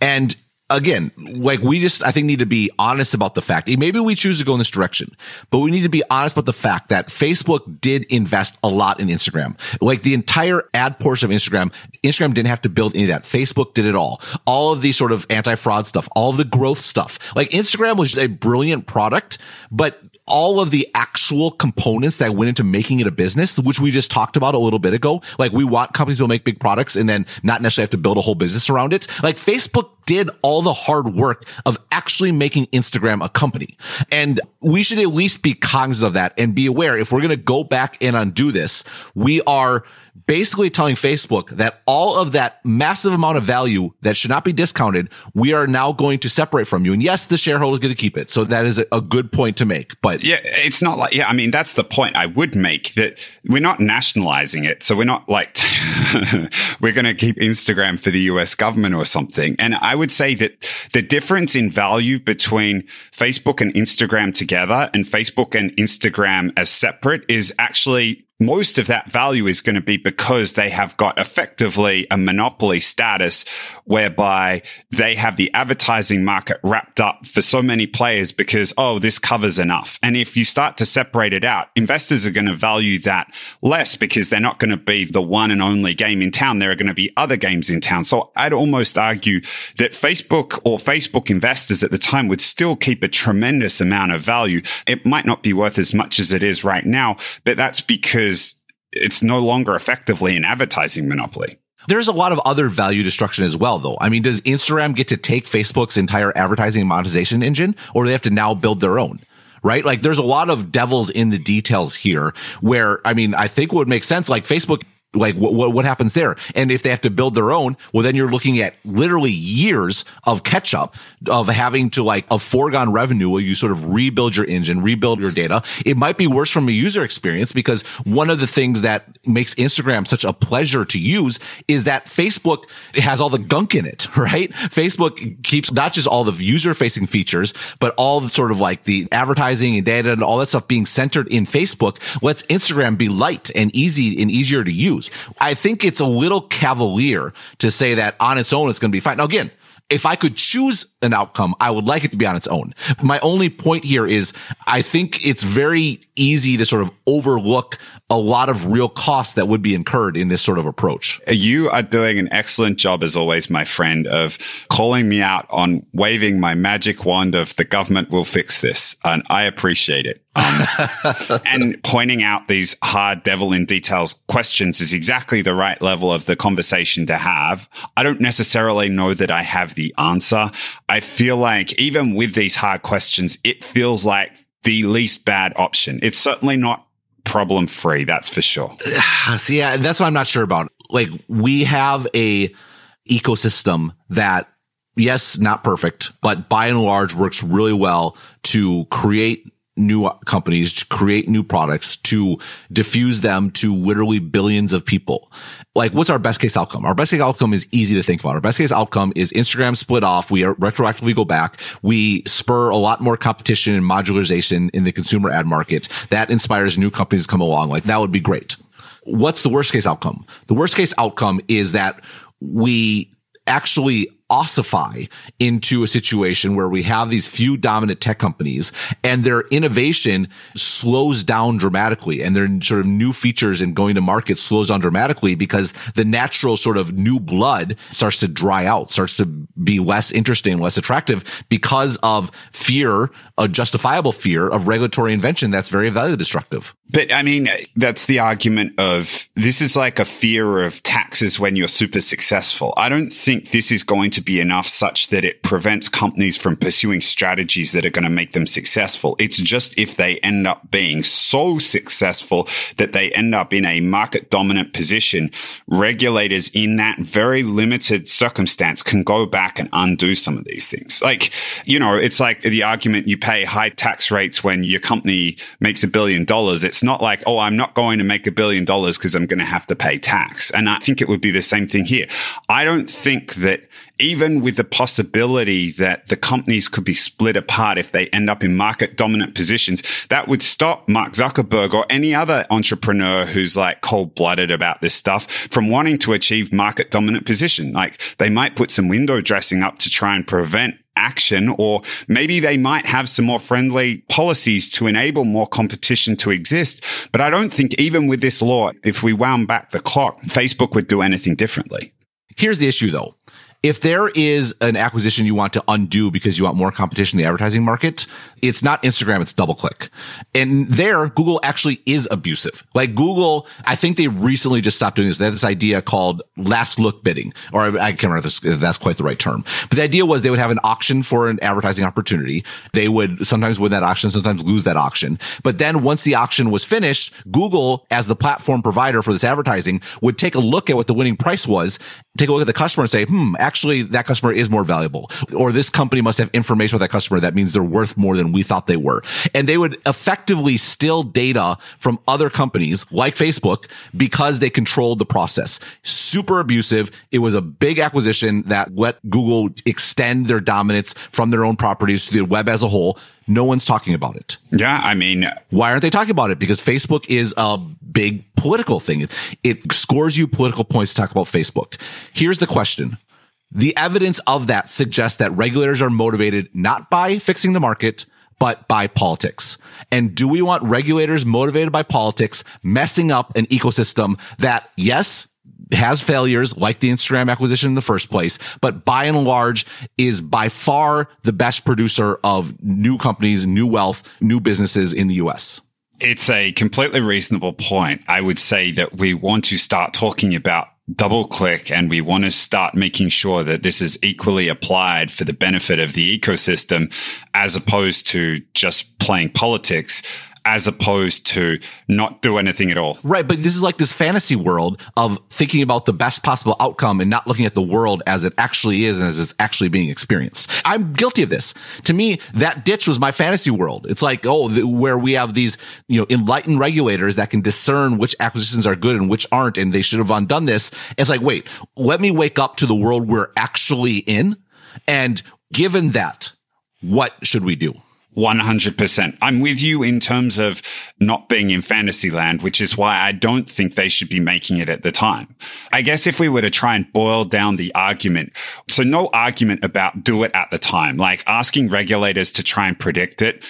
And again, like we just, I think need to be honest about the fact. Maybe we choose to go in this direction, but we need to be honest about the fact that Facebook did invest a lot in Instagram. Like the entire ad portion of Instagram, Instagram didn't have to build any of that. Facebook did it all. All of the sort of anti-fraud stuff, all of the growth stuff. Like Instagram was just a brilliant product, but all of the actual components that went into making it a business, which we just talked about a little bit ago. Like we want companies to make big products and then not necessarily have to build a whole business around it. Like Facebook did all the hard work of actually making Instagram a company. And we should at least be cognizant of that and be aware if we're going to go back and undo this, we are basically telling Facebook that all of that massive amount of value that should not be discounted, we are now going to separate from you. And yes, the shareholder is going to keep it. So that is a good point to make. But yeah, it's not like, yeah, I mean, that's the point I would make that we're not nationalizing it. So we're not like, we're going to keep Instagram for the US government or something. And I would say that the difference in value between Facebook and Instagram together and Facebook and Instagram as separate is actually most of that value is going to be because they have got effectively a monopoly status whereby they have the advertising market wrapped up for so many players because, oh, this covers enough. And if you start to separate it out, investors are going to value that less because they're not going to be the one and only game in town. There are going to be other games in town. So I'd almost argue that Facebook or Facebook investors at the time would still keep a tremendous amount of value. It might not be worth as much as it is right now, but that's because because it's no longer effectively an advertising monopoly. There's a lot of other value destruction as well, though. I mean, does Instagram get to take Facebook's entire advertising monetization engine, or do they have to now build their own? Right? Like, there's a lot of devils in the details here where, I mean, I think would make sense. Like, Facebook like what, what, what happens there? And if they have to build their own, well, then you're looking at literally years of catch up of having to like a foregone revenue where you sort of rebuild your engine, rebuild your data. It might be worse from a user experience because one of the things that makes Instagram such a pleasure to use is that Facebook has all the gunk in it, right? Facebook keeps not just all the user facing features, but all the sort of like the advertising and data and all that stuff being centered in Facebook lets Instagram be light and easy and easier to use. I think it's a little cavalier to say that on its own it's going to be fine. Now, again, if I could choose an outcome, I would like it to be on its own. My only point here is I think it's very easy to sort of overlook a lot of real costs that would be incurred in this sort of approach. You are doing an excellent job, as always, my friend, of calling me out on waving my magic wand of the government will fix this. And I appreciate it. Um, and pointing out these hard devil in details questions is exactly the right level of the conversation to have. I don't necessarily know that I have the answer. I feel like even with these hard questions, it feels like the least bad option. It's certainly not problem free. That's for sure. See, yeah, that's what I'm not sure about. Like we have a ecosystem that, yes, not perfect, but by and large works really well to create new companies, to create new products, to diffuse them to literally billions of people. Like, what's our best case outcome? Our best case outcome is easy to think about. Our best case outcome is Instagram split off. We retroactively go back. We spur a lot more competition and modularization in the consumer ad market. That inspires new companies to come along. Like, that would be great. What's the worst case outcome? The worst case outcome is that we actually ossify into a situation where we have these few dominant tech companies and their innovation slows down dramatically and their sort of new features and going to market slows down dramatically because the natural sort of new blood starts to dry out, starts to be less interesting, less attractive because of fear, a justifiable fear of regulatory invention that's very value destructive. But I mean, that's the argument of this is like a fear of taxes when you're super successful. I don't think this is going to be enough such that it prevents companies from pursuing strategies that are going to make them successful. It's just if they end up being so successful that they end up in a market dominant position, regulators in that very limited circumstance can go back and undo some of these things. Like, you know, it's like the argument you pay high tax rates when your company makes a billion dollars. It's not like, oh, I'm not going to make a billion dollars because I'm going to have to pay tax. And I think it would be the same thing here. I don't think that even with the possibility that the companies could be split apart if they end up in market dominant positions, that would stop Mark Zuckerberg or any other entrepreneur who's like cold blooded about this stuff from wanting to achieve market dominant position. Like they might put some window dressing up to try and prevent action, or maybe they might have some more friendly policies to enable more competition to exist. But I don't think even with this law, if we wound back the clock, Facebook would do anything differently. Here's the issue though if there is an acquisition you want to undo because you want more competition in the advertising market, it's not Instagram, it's DoubleClick. And there, Google actually is abusive. Like Google, I think they recently just stopped doing this. They had this idea called last look bidding, or I can't remember if, that's quite the right term. But the idea was they would have an auction for an advertising opportunity. They would sometimes win that auction, sometimes lose that auction. But then once the auction was finished, Google, as the platform provider for this advertising, would take a look at what the winning price was, take a look at the customer and say, hmm, actually that customer is more valuable. Or this company must have information about that customer that means they're worth more than we thought they were. And they would effectively steal data from other companies like Facebook because they controlled the process. Super abusive. It was a big acquisition that let Google extend their dominance from their own properties to the web as a whole. No one's talking about it. Yeah. I mean, why aren't they talking about it? Because Facebook is a big political thing. It, scores you political points to talk about Facebook. Here's the question. The evidence of that suggests that regulators are motivated not by fixing the market, but by politics. And do we want regulators motivated by politics messing up an ecosystem that, yes, has failures like the Instagram acquisition in the first place, but by and large is by far the best producer of new companies, new wealth, new businesses in the US? It's a completely reasonable point. I would say that we want to start talking about double click and we want to start making sure that this is equally applied for the benefit of the ecosystem as opposed to just playing politics as opposed to not do anything at all. Right. But this is like this fantasy world of thinking about the best possible outcome and not looking at the world as it actually is and as it's actually being experienced. I'm guilty of this. To me, that ditch was my fantasy world. It's like, oh, the, where we have these, you know, enlightened regulators that can discern which acquisitions are good and which aren't. And they should have undone this. It's like, wait, let me wake up to the world we're actually in. And given that, what should we do? 100%. I'm with you in terms of not being in fantasy land, which is why I don't think they should be making it at the time. I guess if we were to try and boil down the argument, so no argument about do it at the time, like asking regulators to try and predict it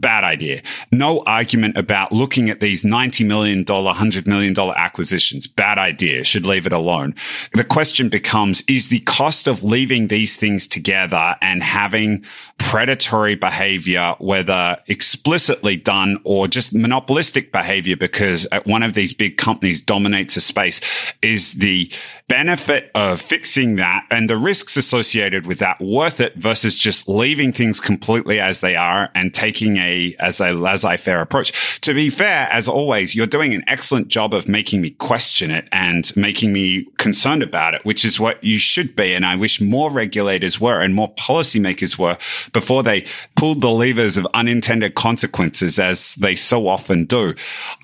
bad idea. No argument about looking at these $90 million, $100 million acquisitions. Bad idea. Should leave it alone. The question becomes, is the cost of leaving these things together and having predatory behavior, whether explicitly done or just monopolistic behavior because one of these big companies dominates a space, is the benefit of fixing that and the risks associated with that worth it versus just leaving things completely as they are and taking a as a laissez-faire approach. To be fair, as always, you're doing an excellent job of making me question it and making me concerned about it, which is what you should be. And I wish more regulators were and more policymakers were before they pulled the levers of unintended consequences as they so often do.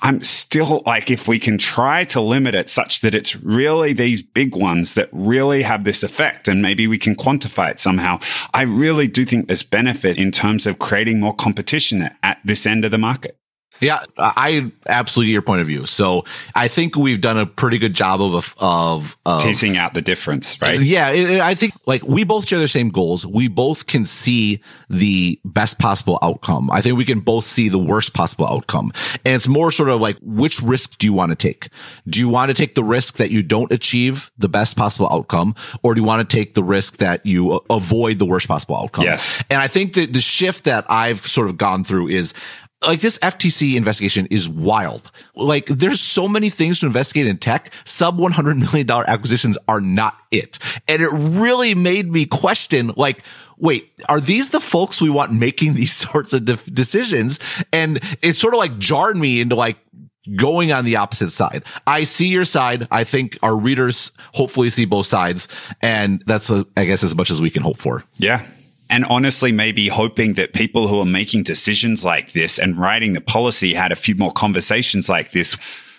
I'm still like, if we can try to limit it such that it's really these big ones that really have this effect and maybe we can quantify it somehow. I really do think there's benefit in terms of creating more competition at this end of the market. Yeah, I absolutely your point of view. So I think we've done a pretty good job of of, of teasing out the difference, right? Yeah, it, I think like we both share the same goals. We both can see the best possible outcome. I think we can both see the worst possible outcome, and it's more sort of like which risk do you want to take? Do you want to take the risk that you don't achieve the best possible outcome, or do you want to take the risk that you avoid the worst possible outcome? Yes. And I think that the shift that I've sort of gone through is like this FTC investigation is wild. Like there's so many things to investigate in tech. Sub $100 million acquisitions are not it. And it really made me question like, wait, are these the folks we want making these sorts of de- decisions? And it sort of like jarred me into like, going on the opposite side. I see your side. I think our readers hopefully see both sides. And that's, a, I guess, as much as we can hope for. Yeah. And honestly, maybe hoping that people who are making decisions like this and writing the policy had a few more conversations like this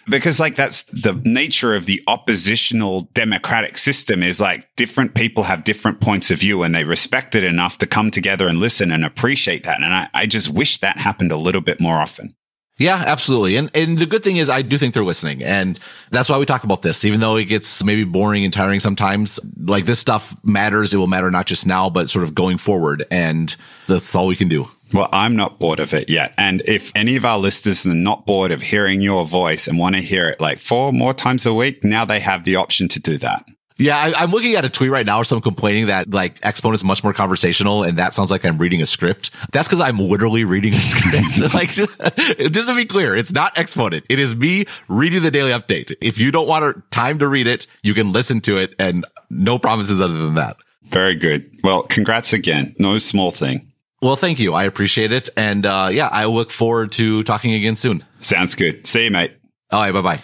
because like that's the nature of the oppositional democratic system is like different people have different points of view and they respect it enough to come together and listen and appreciate that. And I, I just wish that happened a little bit more often. Yeah, absolutely. And and the good thing is I do think they're listening. And that's why we talk about this. Even though it gets maybe boring and tiring sometimes, like this stuff matters. It will matter not just now, but sort of going forward. And that's all we can do. Well, I'm not bored of it yet. And if any of our listeners are not bored of hearing your voice and want to hear it like four more times a week, now they have the option to do that. Yeah, I, am looking at a tweet right now or someone complaining that like Exponent is much more conversational and that sounds like I'm reading a script. That's because I'm literally reading a script. like, just to be clear, it's not Exponent. It is me reading the daily update. If you don't want time to read it, you can listen to it and no promises other than that. Very good. Well, congrats again. No small thing. Well, thank you. I appreciate it. And uh, yeah, I look forward to talking again soon. Sounds good. See you, mate. All right. Bye bye.